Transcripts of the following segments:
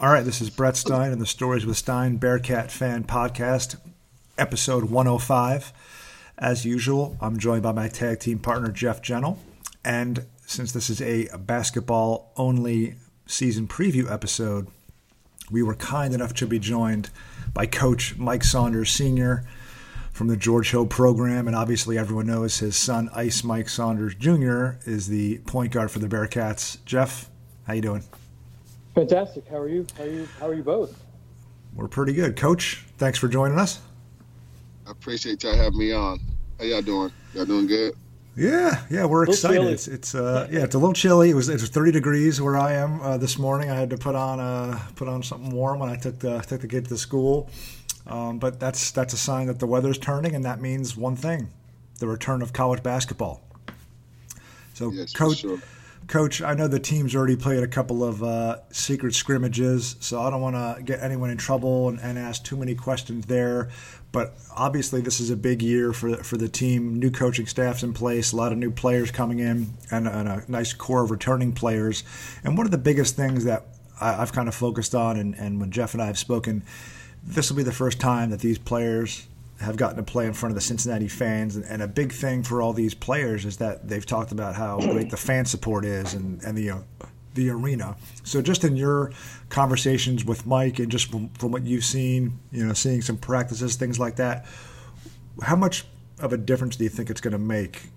All right, this is Brett Stein and the Stories with Stein Bearcat Fan Podcast, episode 105. As usual, I'm joined by my tag team partner, Jeff Gentle. And since this is a basketball only season preview episode, we were kind enough to be joined by Coach Mike Saunders Sr. from the George Hill program. And obviously, everyone knows his son, Ice Mike Saunders Jr., is the point guard for the Bearcats. Jeff, how you doing? Fantastic. How are you? How are you? How are you both? We're pretty good, Coach. Thanks for joining us. I appreciate y'all having me on. How y'all doing? Y'all doing good? Yeah, yeah, we're excited. It's, it's uh, yeah, it's a little chilly. It was it was 30 degrees where I am uh, this morning. I had to put on uh, put on something warm when I took the took the kid to school. Um, but that's that's a sign that the weather's turning, and that means one thing: the return of college basketball. So, Yes, for coach. sure. Coach, I know the team's already played a couple of uh, secret scrimmages, so I don't want to get anyone in trouble and, and ask too many questions there. But obviously, this is a big year for for the team. New coaching staff's in place, a lot of new players coming in, and, and a nice core of returning players. And one of the biggest things that I, I've kind of focused on, and, and when Jeff and I have spoken, this will be the first time that these players have gotten to play in front of the Cincinnati fans. And, a big thing for all these players is that they've talked about how great the fan support is and, and the, uh, the arena. So, just in your conversations with Mike and just from, from what you've seen, you know, seeing some practices, things like that, how much of a difference do you think it's going to make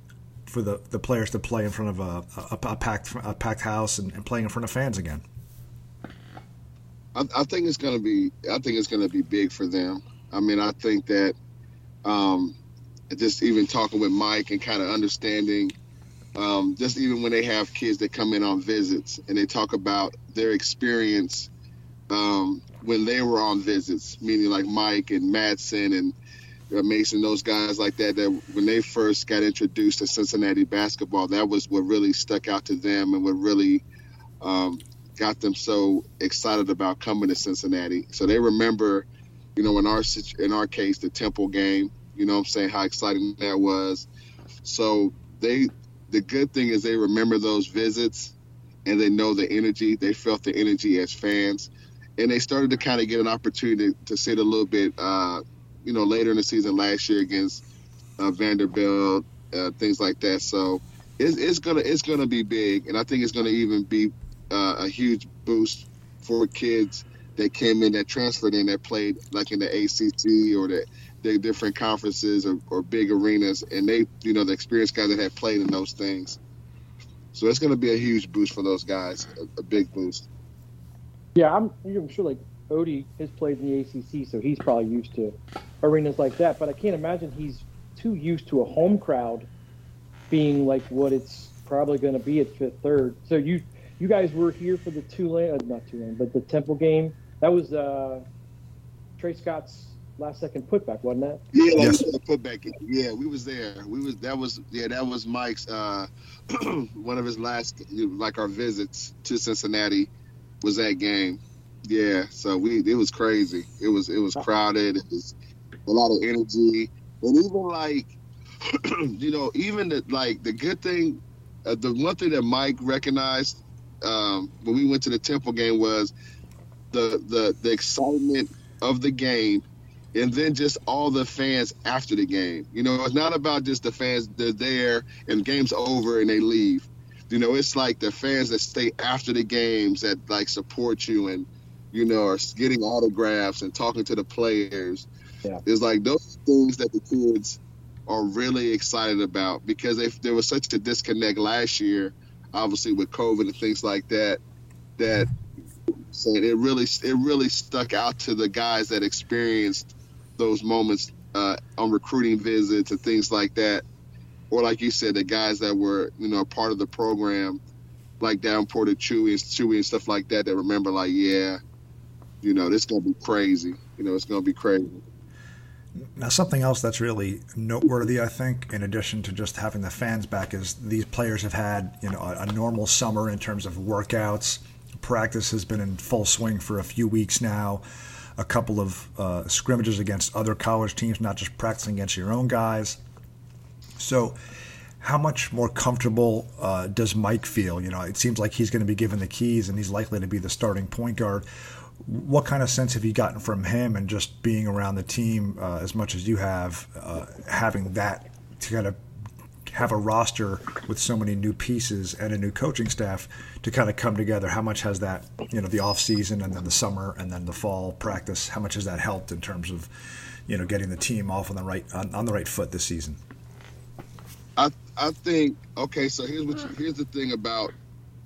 for the, the players to play in front of a, a, a packed a packed house and, and playing in front of fans again? I, I think it's gonna be. I think it's gonna be big for them. I mean, I think that um, just even talking with Mike and kind of understanding, um, just even when they have kids that come in on visits and they talk about their experience um, when they were on visits, meaning like Mike and Madsen and uh, Mason, those guys like that, that when they first got introduced to Cincinnati basketball, that was what really stuck out to them and what really um, got them so excited about coming to Cincinnati. So they remember, you know, in our in our case, the Temple game. You know, what I'm saying how exciting that was. So they, the good thing is they remember those visits, and they know the energy. They felt the energy as fans, and they started to kind of get an opportunity to sit a little bit, uh, you know, later in the season last year against uh, Vanderbilt, uh, things like that. So it's, it's gonna it's gonna be big, and I think it's gonna even be uh, a huge boost for kids that came in that transferred in that played like in the ACC or the, the different conferences or, or big arenas, and they you know the experienced guys that have played in those things. So it's going to be a huge boost for those guys, a, a big boost. Yeah, I'm, I'm sure like Odie has played in the ACC, so he's probably used to arenas like that. But I can't imagine he's too used to a home crowd being like what it's probably going to be at Fifth Third. So you you guys were here for the Tulane, uh, not Tulane, but the Temple game. That was uh, Trey Scott's last second putback, wasn't that? Yeah, Yes. the putback. Yeah, we was there. We was that was yeah that was Mike's uh, one of his last like our visits to Cincinnati was that game. Yeah, so we it was crazy. It was it was crowded. It was a lot of energy, and even like you know even the like the good thing, uh, the one thing that Mike recognized um, when we went to the Temple game was the the the excitement of the game and then just all the fans after the game. You know, it's not about just the fans they're there and game's over and they leave. You know, it's like the fans that stay after the games that like support you and you know are getting autographs and talking to the players. Yeah. It's like those things that the kids are really excited about because if there was such a disconnect last year, obviously with COVID and things like that, that saying it really it really stuck out to the guys that experienced those moments uh, on recruiting visits and things like that, or like you said, the guys that were you know part of the program, like Davenport and Chewy and Chewy and stuff like that, that remember like yeah, you know this gonna be crazy, you know it's gonna be crazy. Now, something else that's really noteworthy, I think, in addition to just having the fans back, is these players have had you know a, a normal summer in terms of workouts. Practice has been in full swing for a few weeks now. A couple of uh, scrimmages against other college teams, not just practicing against your own guys. So, how much more comfortable uh, does Mike feel? You know, it seems like he's going to be given the keys and he's likely to be the starting point guard. what kind of sense have you gotten from him and just being around the team uh, as much as you have, uh, having that to kind of have a roster with so many new pieces and a new coaching staff to kind of come together? How much has that, you know, the off season and then the summer and then the fall practice? How much has that helped in terms of, you know, getting the team off on the right on, on the right foot this season? I I think okay. So here's what you, here's the thing about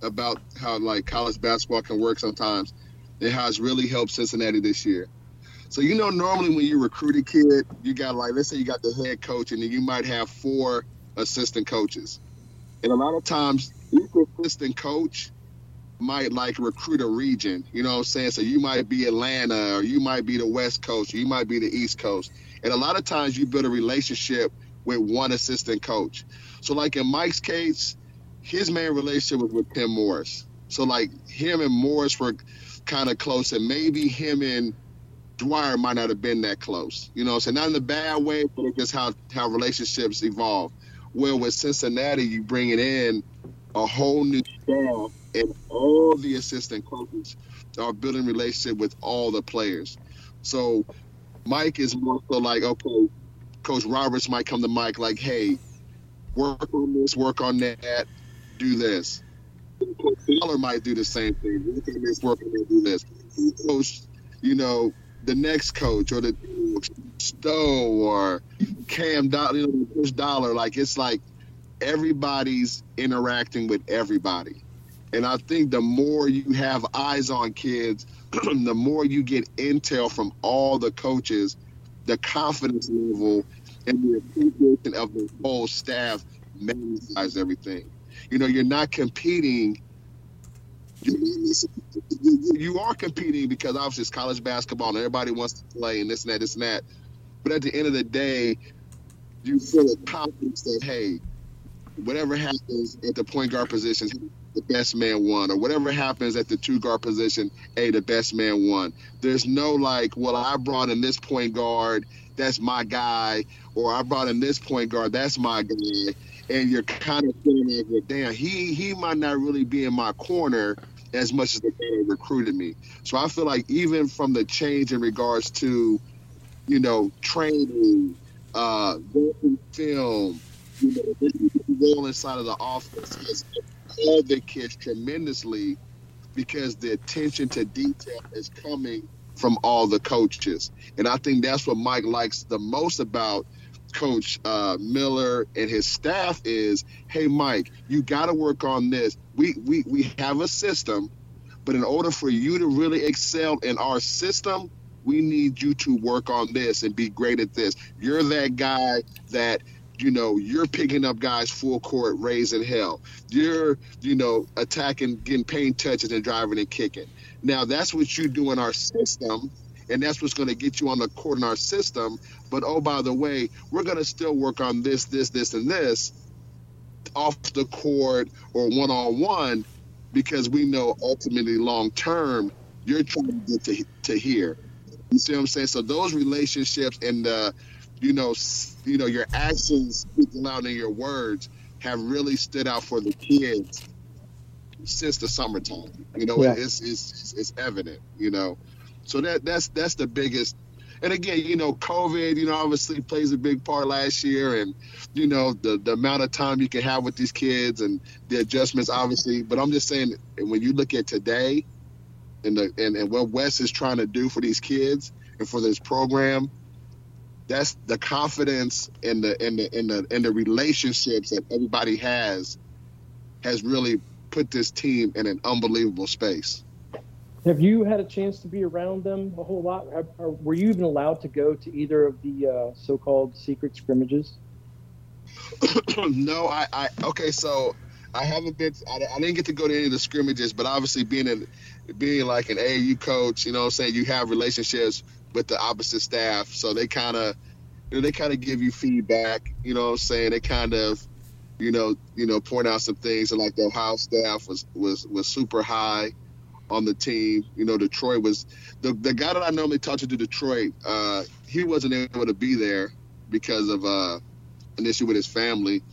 about how like college basketball can work sometimes and how it's really helped Cincinnati this year. So you know, normally when you recruit a kid, you got like let's say you got the head coach, and then you might have four assistant coaches, and a lot of times each assistant coach might like recruit a region. You know what I'm saying? So you might be Atlanta, or you might be the West Coast, or you might be the East Coast, and a lot of times you build a relationship with one assistant coach. So like in Mike's case, his main relationship was with Tim Morris. So like him and Morris were kind of close, and maybe him and Dwyer might not have been that close. You know, so not in a bad way, but it's just how how relationships evolve. Well, with Cincinnati, you bring it in a whole new staff, and all the assistant coaches are building relationship with all the players. So Mike is more so like, okay, Coach Roberts might come to Mike like, hey, work on this, work on that, do this. Coach Fowler might do the same thing. Work on this, work on that, do this. Coach, you know, the next coach or the Stowe or Cam Dollar, you know, Dollar, like it's like everybody's interacting with everybody. And I think the more you have eyes on kids, the more you get intel from all the coaches, the confidence level and the appreciation of the whole staff magnifies everything. You know, you're not competing. You, are competing because obviously it's college basketball and everybody wants to play and this and that, this and that. But at the end of the day, you feel a confidence that hey, whatever happens at the point guard position, the best man won, or whatever happens at the two guard position, hey, the best man won. There's no like, well, I brought in this point guard, that's my guy, or I brought in this point guard, that's my guy, and you're kind of feeling like, damn, he he might not really be in my corner as much as the guy that recruited me. So I feel like even from the change in regards to, you know, training, uh, film, you know, role inside of the office has helped the kids tremendously because the attention to detail is coming from all the coaches. And I think that's what Mike likes the most about Coach uh, Miller and his staff is, hey, Mike, you got to work on this. We, we, we have a system, but in order for you to really excel in our system, we need you to work on this and be great at this. You're that guy that you know, you're picking up guys full court, raising hell. You're, you know, attacking, getting paint touches and driving and kicking. Now that's what you do in our system, and that's what's going to get you on the court in our system. But oh, by the way, we're going to still work on this, this, this, and this off the court or one on one because we know ultimately long term you're trying to get to, to here. You see what I'm saying? So those relationships and the you know, you know, your actions speak louder than your words have really stood out for the kids since the summertime. You know, yeah. it's, it's it's evident. You know, so that that's that's the biggest. And again, you know, COVID, you know, obviously plays a big part last year, and you know the the amount of time you can have with these kids and the adjustments, obviously. But I'm just saying, when you look at today, and the and, and what Wes is trying to do for these kids and for this program, that's the confidence and the and the and the and the relationships that everybody has has really put this team in an unbelievable space. Have you had a chance to be around them a whole lot? Were you even allowed to go to either of the uh, so-called secret scrimmages? no, I, I okay. So I haven't been. I, I, didn't get to go to any of the scrimmages, but obviously being in, being like an AAU coach, you know, what I'm saying you have relationships with the opposite staff, so they kind of you know, they kind of give you feedback. You know what I'm saying? They kind of you know you know point out some things and like the Ohio staff was was was super high on the team. You know, Detroit was the the guy that I normally talk to to Detroit. Uh, he wasn't able to be there because of uh, an issue with his family.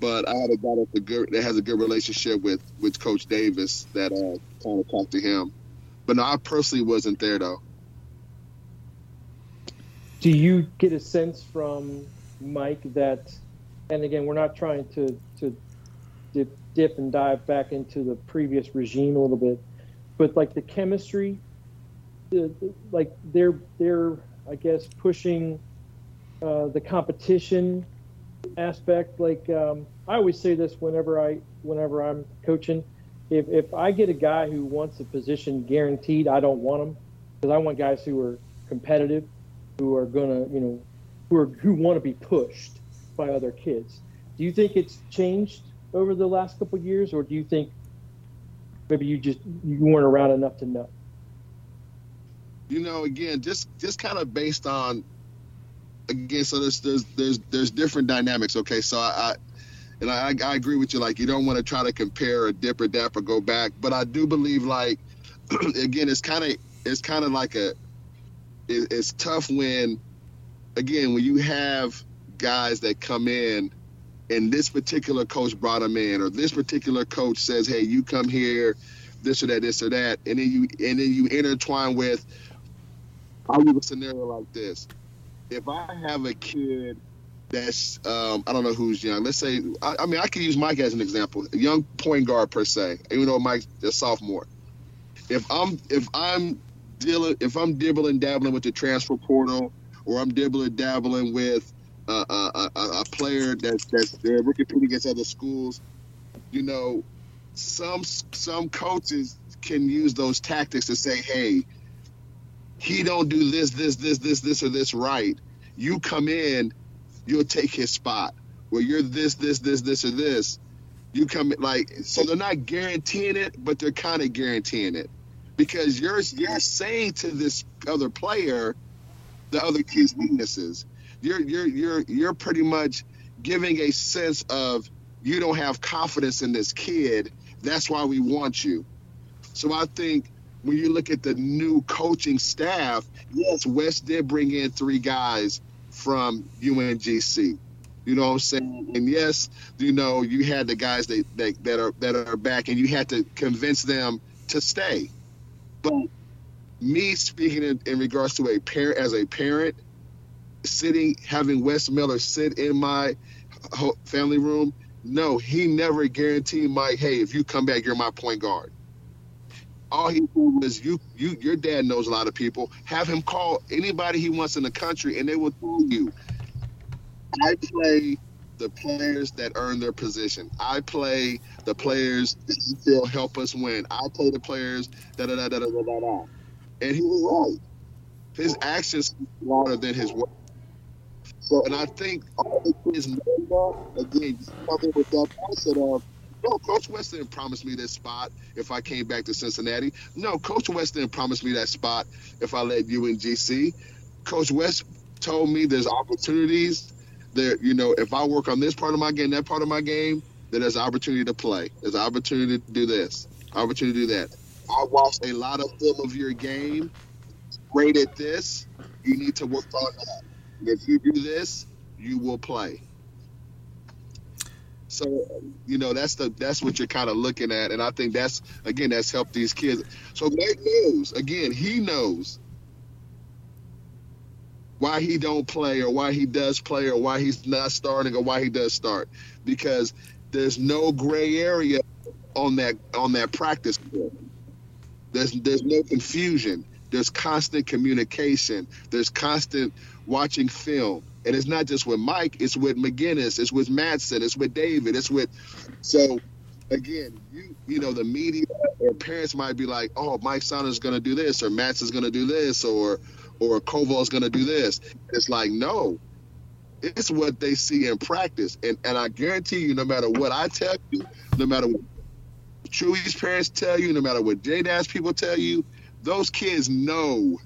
But I had a guy that's a good that has a good relationship with with Coach Davis that uh, kind of talked to him But no, I personally wasn't there though. Do you get a sense from Mike that, and again, we're not trying to to dip, dip and dive back into the previous regime a little bit, but like the chemistry, the, like they're they're I guess pushing uh, the competition aspect. Like um, I always say this whenever I whenever I'm coaching, if if I get a guy who wants a position guaranteed, I don't want him because I want guys who are competitive, who are gonna you know, who are who want to be pushed by other kids. Do you think it's changed over the last couple years, or do you think maybe you just you weren't around enough to know? You know, again, just just kind of based on again, so there's there's there's there's different dynamics. Okay, so I, I and I, I agree with you. Like you don't want to try to compare a dip or dap or go back, but I do believe like again, it's kind of it's kind of like a it, it's tough when again when you have guys that come in and this particular coach brought him in or this particular coach says hey you come here this or that this or that and then you and then you intertwine with i'll give a scenario like this if i have a kid that's um, I don't know who's young. Let's say I, I, mean I could use Mike as an example, a young point guard per se. Even though Mike's a sophomore, if I'm if I'm dealing if I'm dibbling dabbling with the transfer portal, or I'm dibbling dabbling with a, a, a, player that's that's they're against other schools, you know, some some coaches can use those tactics to say, hey, he don't do this this this this this or this right. You come in you'll take his spot. Where you're this, this, this, this, or this, you come like so they're not guaranteeing it, but they're kind of guaranteeing it because you're you're saying to this other player the other kid's weaknesses. You're you're you're you're pretty much giving a sense of you don't have confidence in this kid. That's why we want you. So I think when you look at the new coaching staff, yes, Wes did bring in three guys from UNCG. You know what I'm saying? And yes, you know, you had the guys that, that, that are that are back and you had to convince them to stay. But me speaking in, in regards to a parent as a parent, sitting having Wes Miller sit in my family room, no, he never guaranteed Mike, hey, if you come back, you're my point guard. All he told was you you your dad knows a lot of people. Have him call anybody he wants in the country and they will tell you. I play the players that earn their position. I play the players that feel help us win. I play the players da da da da da da da and he was right. His actions louder than his words so and i think all the kids know that again coming with that mindset of no, Coach Wes didn't promise me this spot if I came back to Cincinnati. No, Coach Wes didn't promise me that spot if I led UNCG. Coach Wes told me there's opportunities there. You know, if I work on this part of my game, that part of my game, then there's opportunity to play. There's opportunity to do this, opportunity to do that. I watched a lot of film of your game. Great at this. You need to work on that. If you do this, you will play. So you know that's the that's what you're kind of looking at, and I think that's again that's helped these kids. So Mike knows again he knows why he don't play or why he does play or why he's not starting or why he does start because there's no gray area on that on that practice. There's there's no confusion. There's constant communication. There's constant watching film and it's not just with Mike, it's with McGinnis, it's with Madsen, it's with David, it's with so again, you you know, the media or parents might be like, Oh, Mike Saunders is gonna do this, or Madsen's gonna do this, or or Koval's gonna do this. It's like, no. It's what they see in practice. And and I guarantee you, no matter what I tell you, no matter what Chewy's parents tell you, no matter what J Dash people tell you, those kids know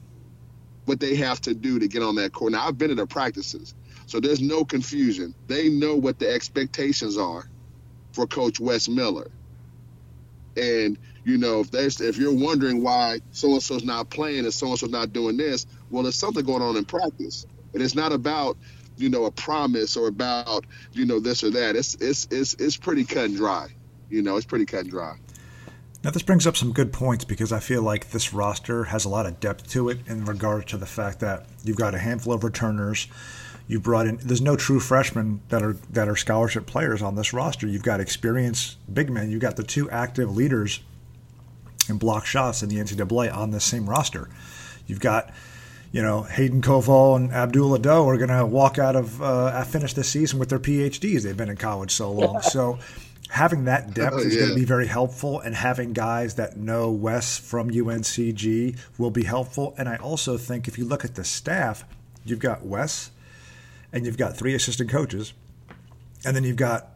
what they have to do to get on that court. Now I've been to the practices, so there's no confusion. They know what the expectations are for Coach Wes Miller. And you know, if there's if you're wondering why so and so's not playing and so and so's not doing this, well, there's something going on in practice, and it's not about you know a promise or about you know this or that. It's it's it's it's pretty cut and dry. You know, it's pretty cut and dry. Now, this brings up some good points because I feel like this roster has a lot of depth to it in regard to the fact that you've got a handful of returners. You brought in. There's no true freshmen that are that are scholarship players on this roster. You've got experienced big men. You've got the two active leaders in block shots in the NCAA on this same roster. You've got, you know, Hayden Koval and Abdul Ado are going to walk out of uh, finish this season with their PhDs. They've been in college so long. so having that oh, depth oh, is going to be very helpful, and having guys that know Wes from UNCG will be helpful. And I also think if you look at the staff, you've got Wes, and you've got three assistant coaches, and then you've got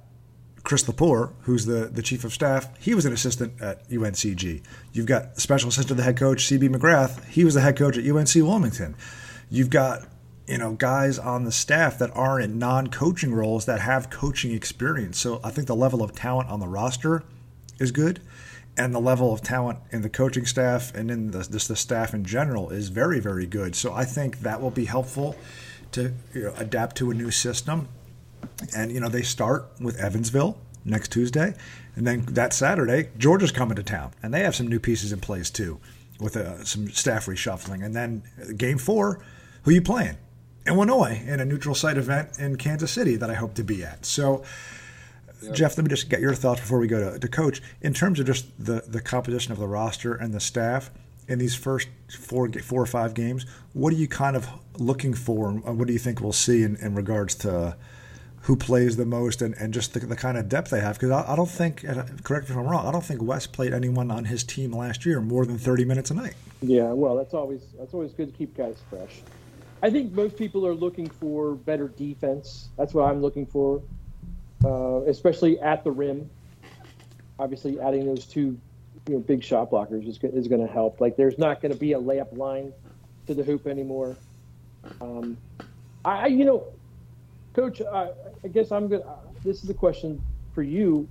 Chris Lepore, who's the, the chief of staff, he was an assistant at UNCG. You've got special assistant to the head coach, CB McGrath. He was the head coach at UNC Wilmington. You've got you know guys on the staff that are in non-coaching roles that have coaching experience. So I think the level of talent on the roster is good, and the level of talent in the coaching staff and in the, just the staff in general is very very good. So I think that will be helpful to you know, adapt to a new system. And you know they start with Evansville next Tuesday, and then that Saturday Georgia's coming to town, and they have some new pieces in place too, with uh, some staff reshuffling. And then game four, who you playing? Illinois in a neutral site event in Kansas City that I hope to be at. So, yep. Jeff, let me just get your thoughts before we go to, to coach. In terms of just the, the composition of the roster and the staff in these first four four or five games, what are you kind of looking for, and what do you think we'll see in, in regards to who plays the most and, and just the, the kind of depth they have? Because I, I, don't think, uh, correct me if I'm wrong, I don't think Wes played anyone on his team last year more than 30 minutes a night. Yeah, well, that's always that's always good to keep guys fresh. I think most people are looking for better defense. That's what I'm looking for, uh, especially at the rim. Obviously, adding those two, you know, big shot blockers is, is going to help. Like, there's not going to be a layup line to the hoop anymore. Um, I, you know, Coach, I, I guess I'm going. to This is the question for you.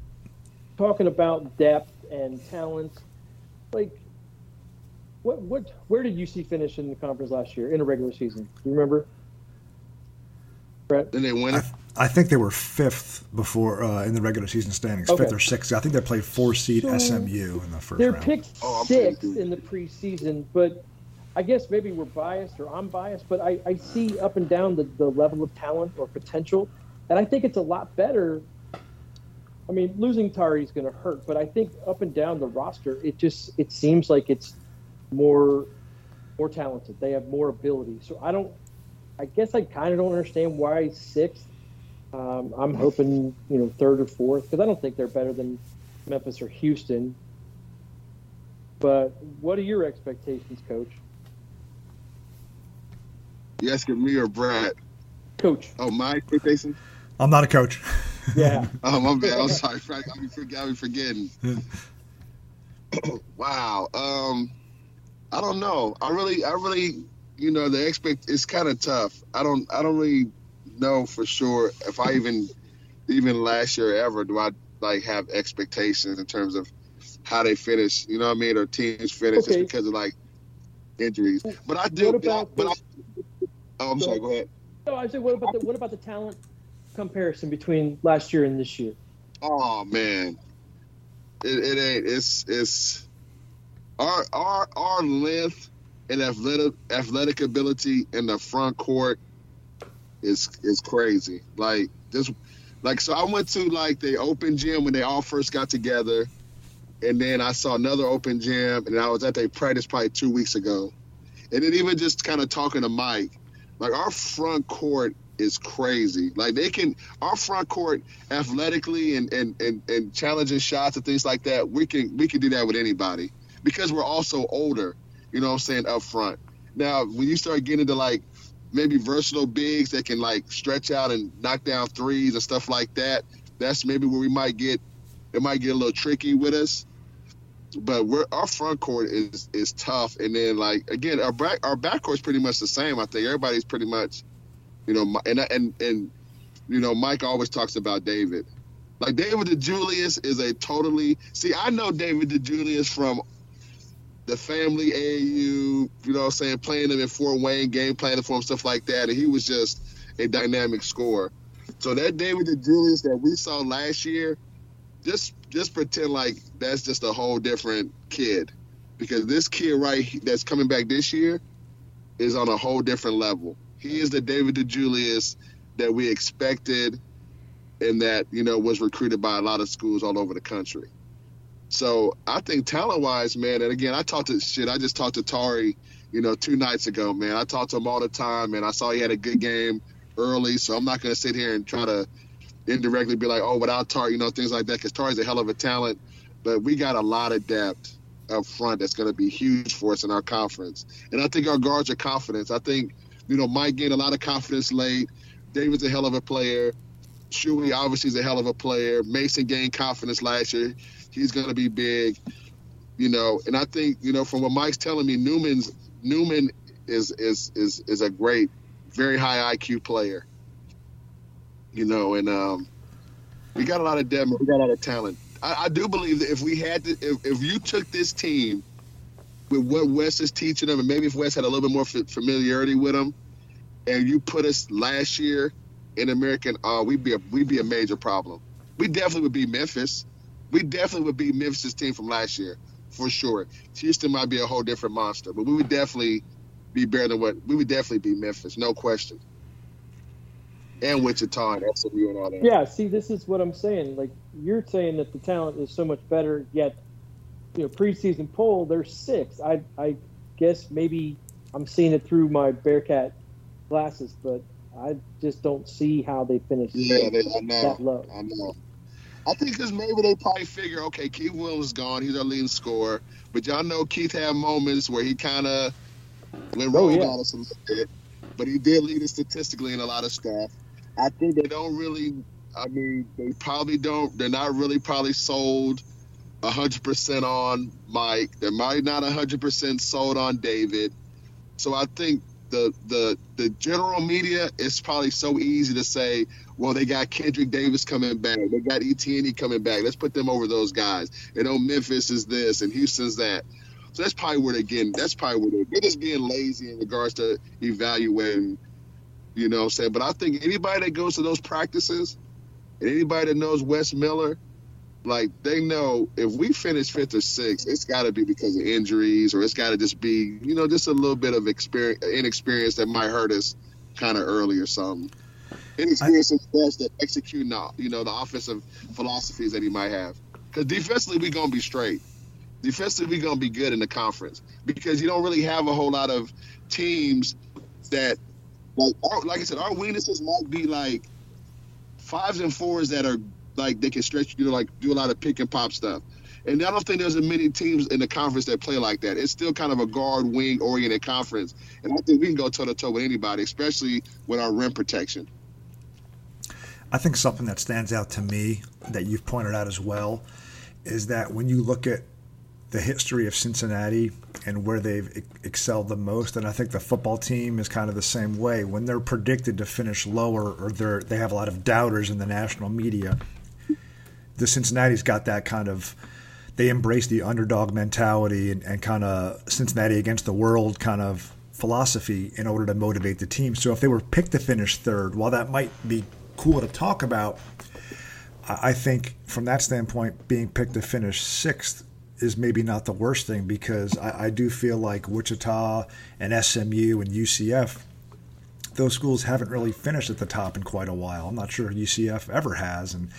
Talking about depth and talent, like what what where did UC finish in the conference last year in a regular season? Do you remember? Brett? Did they win? I, I think they were fifth before uh, in the regular season standings, okay. fifth or sixth. I think they played four seed so SMU in the first. They're round. picked oh, sixth in the preseason, but I guess maybe we're biased or I'm biased, but I, I see up and down the, the level of talent or potential, and I think it's a lot better. I mean, losing Tari is going to hurt, but I think up and down the roster, it just it seems like it's more more talented. They have more ability. So I don't. I guess I kind of don't understand why sixth. Um, I'm hoping you know third or fourth because I don't think they're better than Memphis or Houston. But what are your expectations, Coach? You asking me or Brad? Coach. Oh, my expectations. I'm not a coach. Yeah. oh my bad. I'm sorry. Frank. I'll be forgetting. wow. Um, I don't know. I really, I really, you know, the expect it's kind of tough. I don't, I don't really know for sure if I even, even last year ever do I like have expectations in terms of how they finish. You know what I mean? Or teams finish okay. just because of like injuries. But I do. But, but I, oh, I'm sorry. Go ahead. No, I said, what about the what about the talent comparison between last year and this year? Oh man, it, it ain't. It's it's our our our length and athletic athletic ability in the front court is is crazy. Like this, like so I went to like the open gym when they all first got together, and then I saw another open gym, and I was at their practice probably two weeks ago, and then even just kind of talking to Mike, like our front court is crazy. Like they can our front court athletically and and and, and challenging shots and things like that. We can we can do that with anybody because we're also older, you know what I'm saying, up front. Now, when you start getting into like maybe versatile bigs that can like stretch out and knock down threes and stuff like that, that's maybe where we might get it might get a little tricky with us. But we're our front court is is tough, and then like again, our back our back is pretty much the same. I think everybody's pretty much, you know, and and and you know, Mike always talks about David. Like David DeJulius is a totally see. I know David DeJulius from the family AU, you know what I'm saying, playing him in Fort Wayne, game planning for him, stuff like that. And he was just a dynamic scorer. So that David DeJulius that we saw last year, just just pretend like that's just a whole different kid, because this kid right that's coming back this year is on a whole different level. He is the David DeJulius that we expected, and that you know was recruited by a lot of schools all over the country. So I think talent wise, man, and again, I talked to shit. I just talked to Tari, you know, two nights ago, man. I talked to him all the time, and I saw he had a good game early. So I'm not going to sit here and try to indirectly be like, oh, without Tari, you know, things like that, because Tari's a hell of a talent. But we got a lot of depth up front that's going to be huge for us in our conference. And I think our guards are confident. I think, you know, Mike gained a lot of confidence late. David's a hell of a player. Shuey obviously is a hell of a player. Mason gained confidence last year. He's going to be big, you know. And I think, you know, from what Mike's telling me, Newman's Newman is is is is a great, very high IQ player. You know, and um, we got a lot of depth. We got a lot of talent. I, I do believe that if we had to, if, if you took this team with what Wes is teaching them, and maybe if Wes had a little bit more familiarity with them, and you put us last year in American, uh, we'd be a we'd be a major problem. We definitely would be Memphis. We definitely would be Memphis' team from last year for sure. Houston might be a whole different monster, but we would definitely be better than what we would definitely be Memphis, no question and Wichita and SMU and all that. Yeah, see, this is what I'm saying. Like you're saying that the talent is so much better, yet you know preseason poll they're six. I I guess maybe I'm seeing it through my Bearcat glasses, but I just don't see how they finish. Yeah, they, I know. That low. I know. I think because maybe they probably figure, okay, Keith Williams is gone. He's our leading scorer. But y'all know Keith had moments where he kind of went oh, rogue yeah. on us a little bit. But he did lead us statistically in a lot of stuff. I think they don't really. I mean, they probably don't. They're not really probably sold hundred percent on Mike. They're might not hundred percent sold on David. So I think the the the general media is probably so easy to say, well, they got Kendric Davis coming back, they got Etienne coming back. Let's put them over those guys. You know, Memphis is this and Houston's that. So that's probably where they're getting. That's probably where they're, they're just being lazy in regards to evaluating you know what I'm saying? But I think anybody that goes to those practices and anybody that knows Wes Miller, like they know if we finish fifth or sixth, it's got to be because of injuries or it's got to just be, you know, just a little bit of experience, inexperience that might hurt us kind of early or something. Inexperience is best at executing, the, you know, the offensive philosophies that he might have. Because defensively, we're to be straight. Defensively, we're to be good in the conference because you don't really have a whole lot of teams that like our, like I said, our weaknesses might be like fives and fours that are like they can stretch, you know, like do a lot of pick and pop stuff. And I don't think there's many teams in the conference that play like that. It's still kind of a guard wing oriented conference, and I think we can go toe to toe with anybody, especially with our rim protection. I think something that stands out to me that you've pointed out as well is that when you look at the history of Cincinnati and where they've excelled the most. And I think the football team is kind of the same way. When they're predicted to finish lower or they're, they have a lot of doubters in the national media, the Cincinnati's got that kind of they embrace the underdog mentality and, and kind of Cincinnati against the world kind of philosophy in order to motivate the team. So if they were picked to finish third, while that might be cool to talk about, I think from that standpoint, being picked to finish sixth is maybe not the worst thing because I, I, do feel like Wichita and SMU and UCF, those schools haven't really finished at the top in quite a while. I'm not sure UCF ever has. And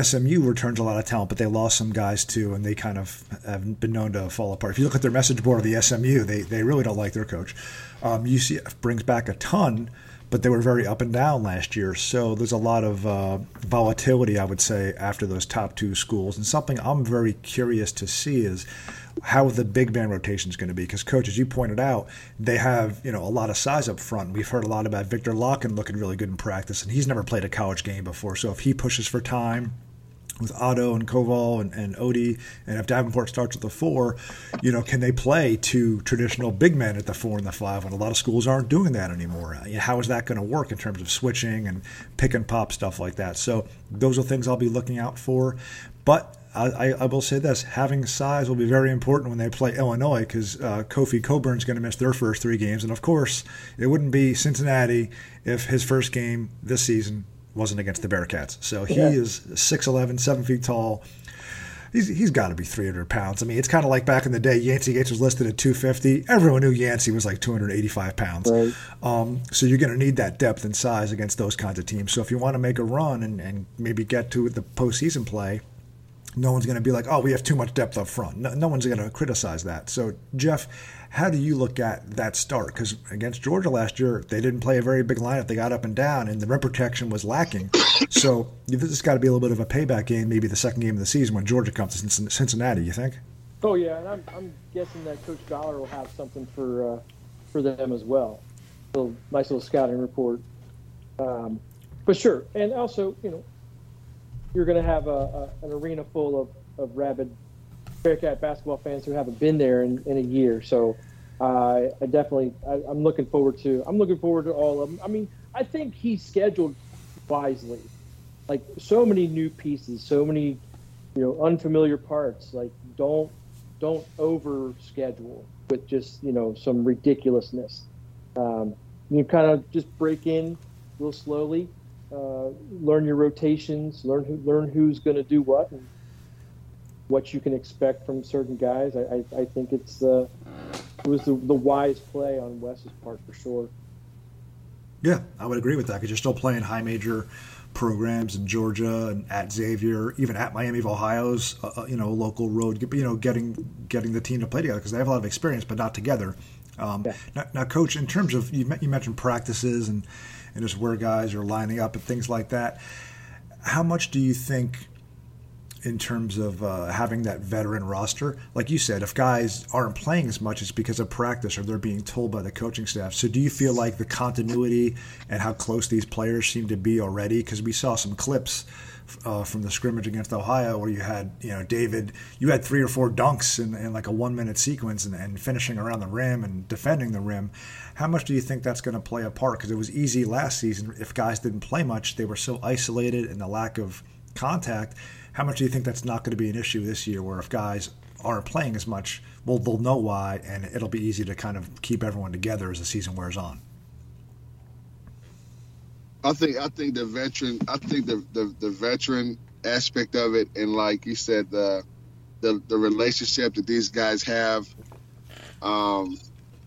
SMU returns a lot of talent, but they lost some guys too, and they kind of have been known to fall apart. If you look at their message board of the SMU, they, they really don't like their coach. Um, UCF brings back a ton but they were very up and down last year. So there's a lot of uh, volatility, I would say, after those top two schools. And something I'm very curious to see is how the big man rotation is going to be. Because, coach, as you pointed out, they have you know a lot of size up front. We've heard a lot about Viktor Lakhin looking really good in practice, and he's never played a college game before. So if he pushes for time, with Ado and Koval and, and Odie, and if Davenport starts at the four, you know, can they play two traditional big men at the four and the five when a lot of schools aren't doing that anymore? Uh, how is that going to work in terms of switching and pick and pop stuff like that? So those are things I'll be looking out for. But I, I, will say this: having size will be very important when they play Illinois because uh, Kofi Cockburn's going to miss their first three games, and of course, it wouldn't be Cincinnati if his first game this season wasn't against the Bearcats. So he yeah. is 6'11", 7 feet tall. He's, he's got to be 300 pounds. I mean, it's kind of like back in the day, Yancey Gates was listed at 250. Everyone knew Yancey was like 285 pounds. Right. Um, so you're going to need that depth and size against those kinds of teams. So if you want to make a run and, and maybe get to the postseason play, no one's going to be like, oh, we have too much depth up front. No, no one's going to criticize that. So, Jeff, how do you look at that start? Because against Georgia last year, they didn't play a very big lineup. They got up and down, and the rim protection was lacking. so this has got to be a little bit of a payback game, maybe the second game of the season when Georgia comes to Cincinnati. You think? Oh yeah, and I'm, I'm guessing that Coach Dollar will have something for uh, for them as well. A little, nice little scouting report. Um, but sure, and also you know you're going to have a, a, an arena full of, of rabid Bearcat basketball fans who haven't been there in, in a year. So uh, I definitely I, am looking forward to I'm looking forward to all of them. I mean, I think he's scheduled wisely. Like so many new pieces, so many you know unfamiliar parts. Like don't don't over schedule with just you know some ridiculousness. Um, you kind of just break in little slowly, uh, learn your rotations, learn who, learn who's going to do what, and what you can expect from certain guys. I, I, I think it's uh, it was the, the wise play on Wes's part for sure. Yeah, I would agree with that because you're still playing high major programs in Georgia and at Xavier, even at Miami of Ohio's, uh, uh you know, local road. You know, getting getting the team to play together because they have a lot of experience, but not together. Um, yeah. now, now, coach, in terms of you, you mentioned practices and and just where guys are lining up and things like that, how much do you think? in terms of uh, having that veteran roster. Like you said, if guys aren't playing as much, it's because of practice or they're being told by the coaching staff. So do you feel like the continuity and how close these players seem to be already? Because we saw some clips. Uh, from the scrimmage against Ohio, where you had, you know, David, you had three or four dunks in, in like a one minute sequence and, and, finishing around the rim and defending the rim. How much do you think that's going to play a part? Because it was easy last season. If guys didn't play much, they were so isolated and the lack of contact how much do you think that's not going to be an issue this year, where if guys aren't playing as much, well, they'll know why, and it'll be easy to kind of keep everyone together as the season wears on. I think I think the veteran I think the, the, the veteran aspect of it and like you said the the, the relationship that these guys have um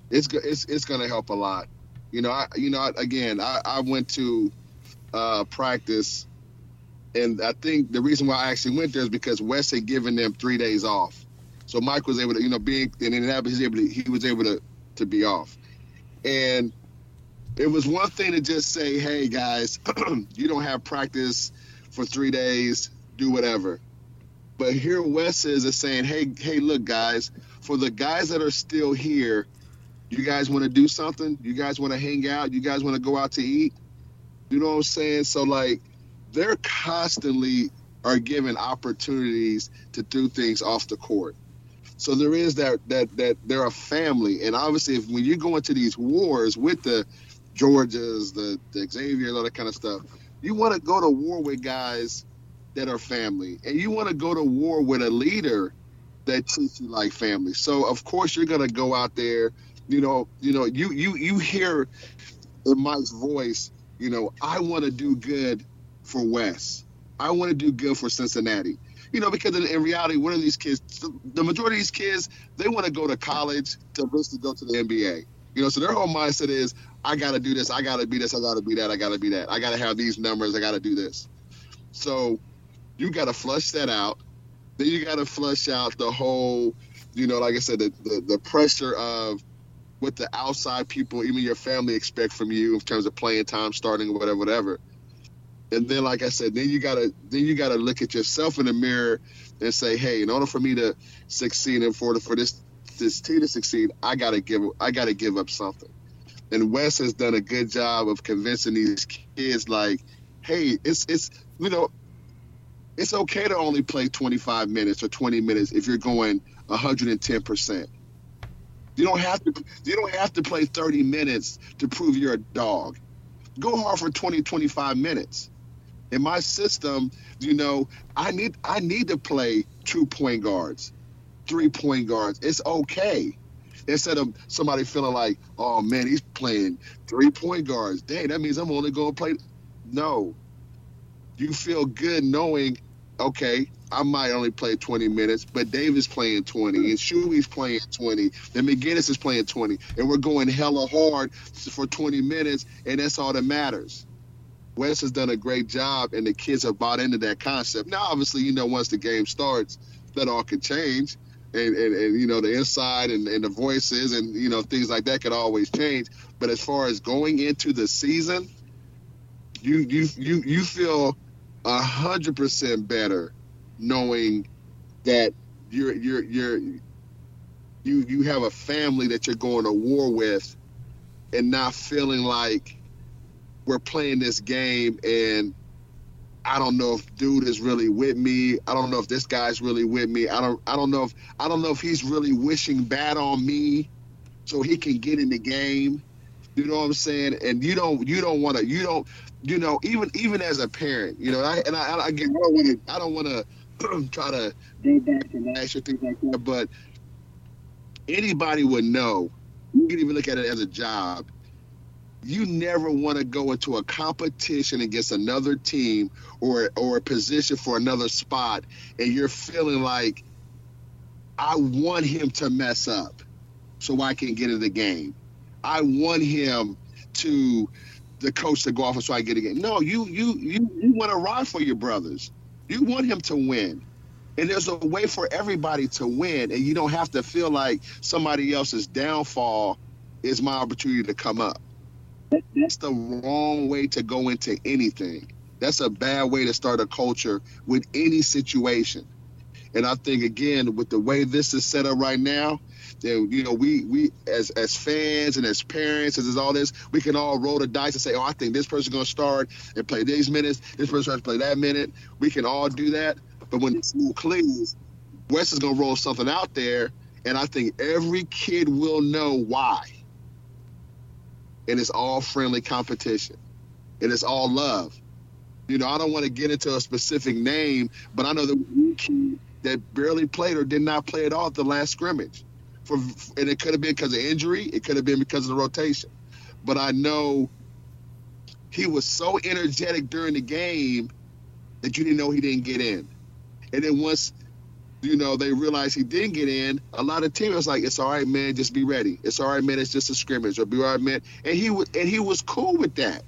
it's it's it's to help a lot. You know, I you know again I, I went to uh, practice and I think the reason why I actually went there is because Wes had given them three days off. So Mike was able to, you know, being in Indianapolis, able to, he was able to, to be off. And it was one thing to just say, hey, guys, you don't have practice for three days, do whatever. But here Wes is, saying, hey, hey, look, guys, for the guys that are still here, you guys want to do something? You guys want to hang out? You guys want to go out to eat? You know what I'm saying? So, like, they're constantly are given opportunities to do things off the court. So there is that that that they're a family, and obviously, if when you go into these wars with the Georgias, the, the Xavier, all that kind of stuff, you want to go to war with guys that are family, and you want to go to war with a leader that treats you like family. So of course you're gonna go out there. You know, you know, you you you hear in Mike's voice. You know, I want to do good for Wes. I want to do good for Cincinnati. You know, because in, in reality, what are these kids? The majority of these kids, they want to go to college to eventually go to the NBA. You know, so their whole mindset is, I got to do this, I got to be this, I got to be that, I got to be that, I got to have these numbers, I got to do this. So you got to flush that out. Then you got to flush out the whole, you know, like I said, the, the, the pressure of what the outside people, even your family, expect from you in terms of playing time, starting, whatever, whatever and then like I said, then you gotta then you gotta look at yourself in the mirror and say, hey, in order for me to succeed and for for this this team to succeed, I gotta give I gotta give up something. And Wes has done a good job of convincing these kids like, hey, it's it's you know, it's okay to only play 25 minutes or 20 minutes if you're going 110 percent. You don't have to you don't have to play 30 minutes to prove you're a dog. Go hard for 20, 25 minutes in my system, you know, I need I need to play two point guards, three point guards. It's okay. Instead of somebody feeling like, oh man, he's playing three point guards. Dang, that means I'm only going to play. No, you feel good knowing, okay, I might only play 20 minutes, but Davis playing 20 and Shuey's playing 20 and McGinnis is playing 20 and we're going hella hard for 20 minutes and that's all that matters. Wes has done a great job and the kids have bought into that concept. Now, obviously, you know, once the game starts, that all can change. And, and, and you know, the inside and, and the voices and, you know, things like that could always change. But as far as going into the season, you you you you feel a hundred percent better knowing that you're you're you're you you have a family that you're going to war with and not feeling like we're playing this game and I don't know if dude is really with me. I don't know if this guy's really with me. I don't I don't know if I don't know if he's really wishing bad on me so he can get in the game. You know what I'm saying? And you don't you don't want to you don't you know even even as a parent, you know, I and I, I I don't want to I don't want to try to go back and ask or things like that, but anybody would know. You can even look at it as a job you never want to go into a competition against another team or or a position for another spot and you're feeling like I want him to mess up so I can get in the game. I want him to the coach to go off so I get a game. No, you you you you want to ride for your brothers. You want him to win. And there's a way for everybody to win, and you don't have to feel like somebody else's downfall is my opportunity to come up that's the wrong way to go into anything. That's a bad way to start a culture with any situation. And I think again, with the way this is set up right now, that you know, we we as as fans and as parents, as all this, we can all roll the dice and say, oh, I think this person's gonna start and play these minutes, this person has to play that minute. We can all do that. But when the smoke clears, Wes is gonna roll something out there, and I think every kid will know why and it's all friendly competition and it's all love. You know, I don't want to get into a specific name, but I know that one kid that barely played or did not play at all at the last scrimmage. For and it could have been because of injury, it could have been because of the rotation. But I know he was so energetic during the game that you didn't know he didn't get in. And then once you know, they realized he didn't get in, a lot of teams like, "It's all right, man. Just be ready. It's all right, man. It's just a scrimmage. Or be all right, man." And he was, and he was cool with that.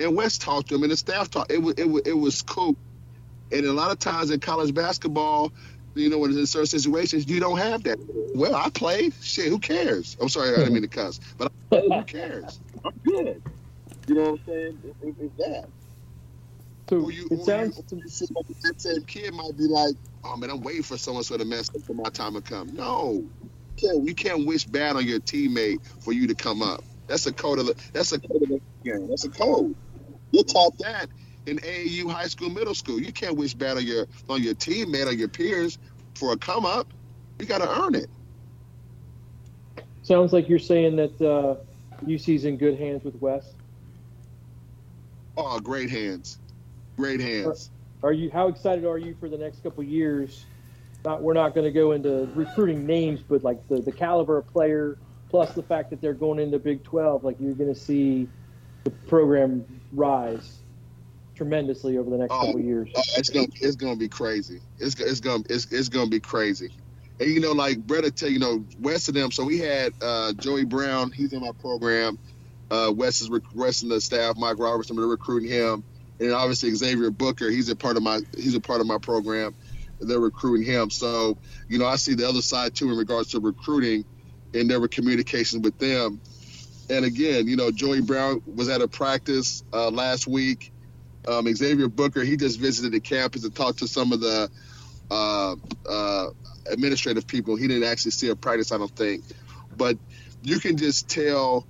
And Wes talked to him, and the staff talked. It was, it was, it was cool. And a lot of times in college basketball, you know, when in certain situations, you don't have that. Well, I played. Shit, who cares? I'm sorry, I didn't mean to cuss, but who cares? I'm good. You know what I'm saying? It, it's that. So you, it sounds you, that same kid might be like, "Oh man, I'm waiting for someone to mess up for my time to come." No, you can't, wish bad on your teammate for you to come up. That's a code of the. That's a code of the game. That's a code. You taught that in AAU high school, middle school. You can't wish bad on your on your teammate or your peers for a come up. You got to earn it. Sounds like you're saying that uh, UC's in good hands with Wes. Oh, great hands great hands. Are, are you? How excited are you for the next couple years? Not, we're not going to go into recruiting names, but like the, the caliber of player, plus the fact that they're going into Big 12, like you're going to see the program rise tremendously over the next oh, couple years. Oh, it's gonna it's gonna be crazy. It's it's gonna it's, it's gonna be crazy. And you know, like Brett tell you know Wes of them. So we had uh, Joey Brown. He's in my program. Uh, Wes is rest the staff. Mike Robertson, they're recruiting him and obviously Xavier Booker, he's a part of my he's a part of my program. They're recruiting him, so you know I see the other side too in regards to recruiting, and there were communications with them. And again, you know, Joey Brown was at a practice uh, last week. Um, Xavier Booker, he just visited the campus and talked to some of the uh, uh, administrative people. He didn't actually see a practice, I don't think, but you can just tell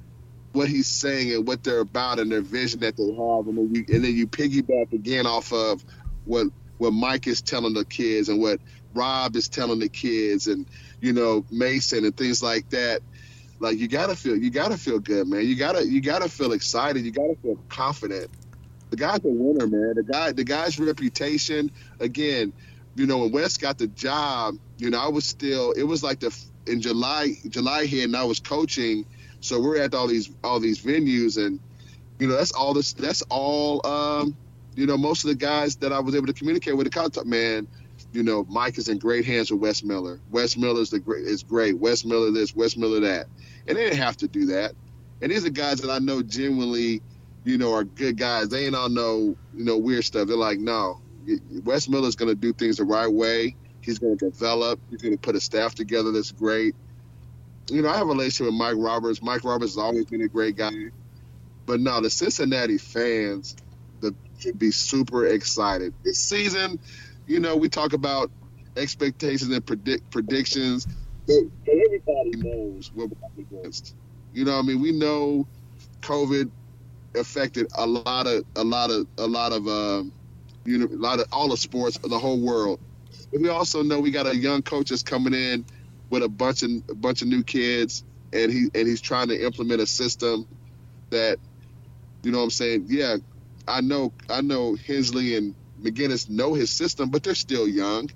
what he's saying and what they're about and their vision that they have, and then you and then you piggyback again off of what what Mike is telling the kids and what Rob is telling the kids, and you know Mason and things like that. Like you gotta feel you gotta feel good, man. You gotta you gotta feel excited. You gotta feel confident. The guy's a winner, man. The guy the guy's reputation again. You know when Wes got the job, you know I was still. It was like the in July July here, and I was coaching so we're at all these all these venues, and you know that's all this that's all um, you know, most of the guys that I was able to communicate with, the contact man, you know, Mike is in great hands with Wes Miller. Wes Miller is the great is great. Wes Miller this, Wes Miller that, and they didn't have to do that. And these are guys that I know genuinely, you know, are good guys. They ain't all know, you know, weird stuff. They're like, no, Wes Miller's going to do things the right way. He's going to develop. He's going to put a staff together that's great. You know, I have a relationship with Mike Roberts. Mike Roberts has always been a great guy. But no, the Cincinnati fans the, should be super excited. This season, you know, we talk about expectations and predict predictions. Everybody knows what we're against. You know, I mean, we know COVID affected a lot of a lot of a lot of uh, you know a lot of all the sports, of the whole world. But we also know we got a young coach that's coming in with a bunch of a bunch of new kids, and he and he's trying to implement a system that, you know, what I'm saying, yeah, I know I know Hensley and McGinnis know his system, but they're still young,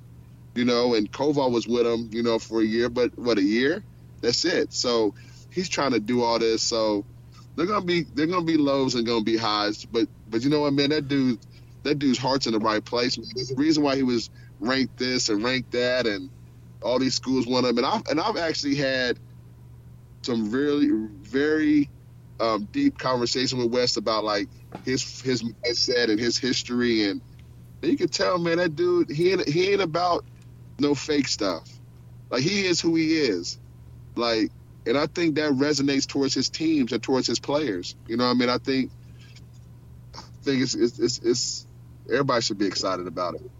you know. And Koval was with him, you know, for a year, but what a year? That's it. So he's trying to do all this. So they're gonna be they're gonna be lows and gonna be highs. But but you know what, man, that dude that dude's heart's in the right place. There's a reason why he was ranked this and ranked that, and all these schools want him. And I've and I've actually had some really very um, deep conversation with Wes about like his his mindset and his history, and, and you can tell, man, that dude he ain't, he ain't about no fake stuff. Like he is who he is. Like, and I think that resonates towards his teams and towards his players. You know, what I mean, I think I think it's it's, it's, it's everybody should be excited about it.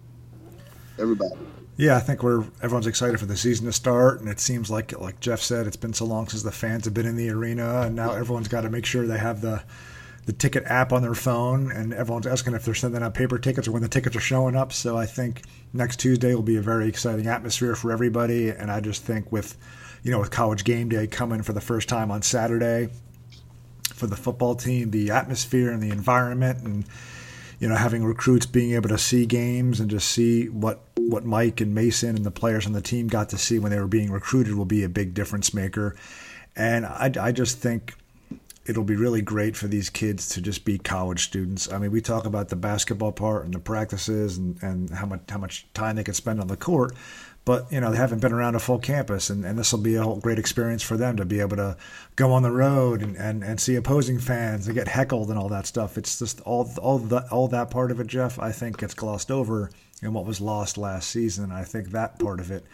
Everybody. Yeah, I think we're everyone's excited for the season to start, and it seems like, like Jeff said, it's been so long since the fans have been in the arena, and now everyone's got to make sure they have the the ticket app on their phone, and everyone's asking if they're sending out paper tickets or when the tickets are showing up. So I think next Tuesday will be a very exciting atmosphere for everybody, and I just think with you know with college game day coming for the first time on Saturday for the football team, the atmosphere and the environment and you know, having recruits being able to see games and just see what what Mike and Mason and the players on the team got to see when they were being recruited will be a big difference maker. And I, I just think it'll be really great for these kids to just be college students. I mean, we talk about the basketball part and the practices and, and how much how much time they can spend on the court, but you know they haven't been around a full campus and, and this will be a great experience for them to be able to go on the road and, and, and see opposing fans and get heckled and all that stuff it's just all all that all that part of it jeff i think gets glossed over in what was lost last season i think that part of it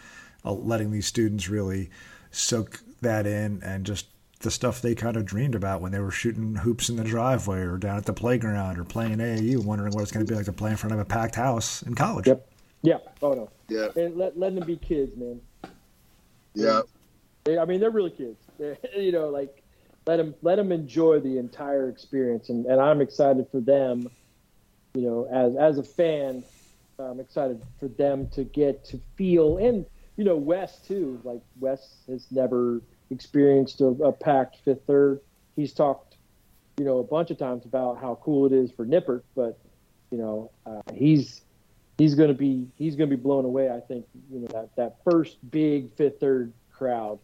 uh, letting these students really soak that in and just the stuff they kind of dreamed about when they were shooting hoops in the driveway or down at the playground or playing AAU, wondering what it's going to be like to play in front of a packed house in college. Yep. Yeah. Oh no. Yeah. And let let them be kids, man. Yeah. They, I mean, they're really kids. They're, you know, like let them let them enjoy the entire experience, and, and I'm excited for them. You know, as as a fan, I'm excited for them to get to feel, and you know, Wes too. Like Wes has never experienced a, a packed fifth third. He's talked, you know, a bunch of times about how cool it is for Nippert, but you know, uh, he's he's going to be he's going to be blown away. I think you know that that first big fifth third crowd.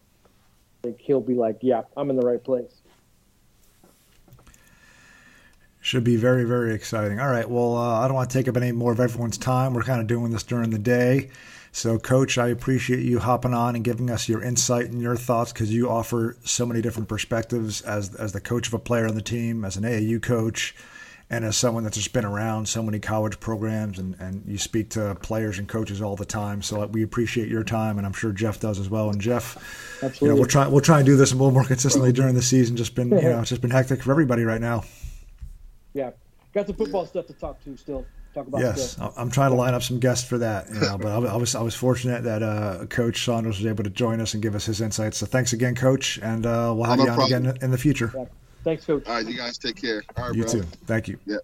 I think he'll be like, "Yeah, I'm in the right place." Should be very very exciting. All right, well, uh, I don't want to take up any more of everyone's time. We're kind of doing this during the day. So, Coach, I appreciate you hopping on and giving us your insight and your thoughts because you offer so many different perspectives as as the coach of a player on the team, as an AAU coach, and as someone that's just been around so many college programs and, and you speak to players and coaches all the time. So we appreciate your time, and I'm sure Jeff does as well. And Jeff, Absolutely. you know, we'll try we'll try and do this a little more consistently during the season. Just been you know it's just been hectic for everybody right now. Yeah, got some football stuff to talk to still. Talk about yes, I'm trying to line up some guests for that. You know, but I, was I was fortunate that uh, Coach Saunders was able to join us and give us his insights. So thanks again, Coach, and uh, we'll have no you on problem. again in the future. Yeah. Thanks, Coach. All right, you guys take care. All right, you bro. too. Thank you. Yeah.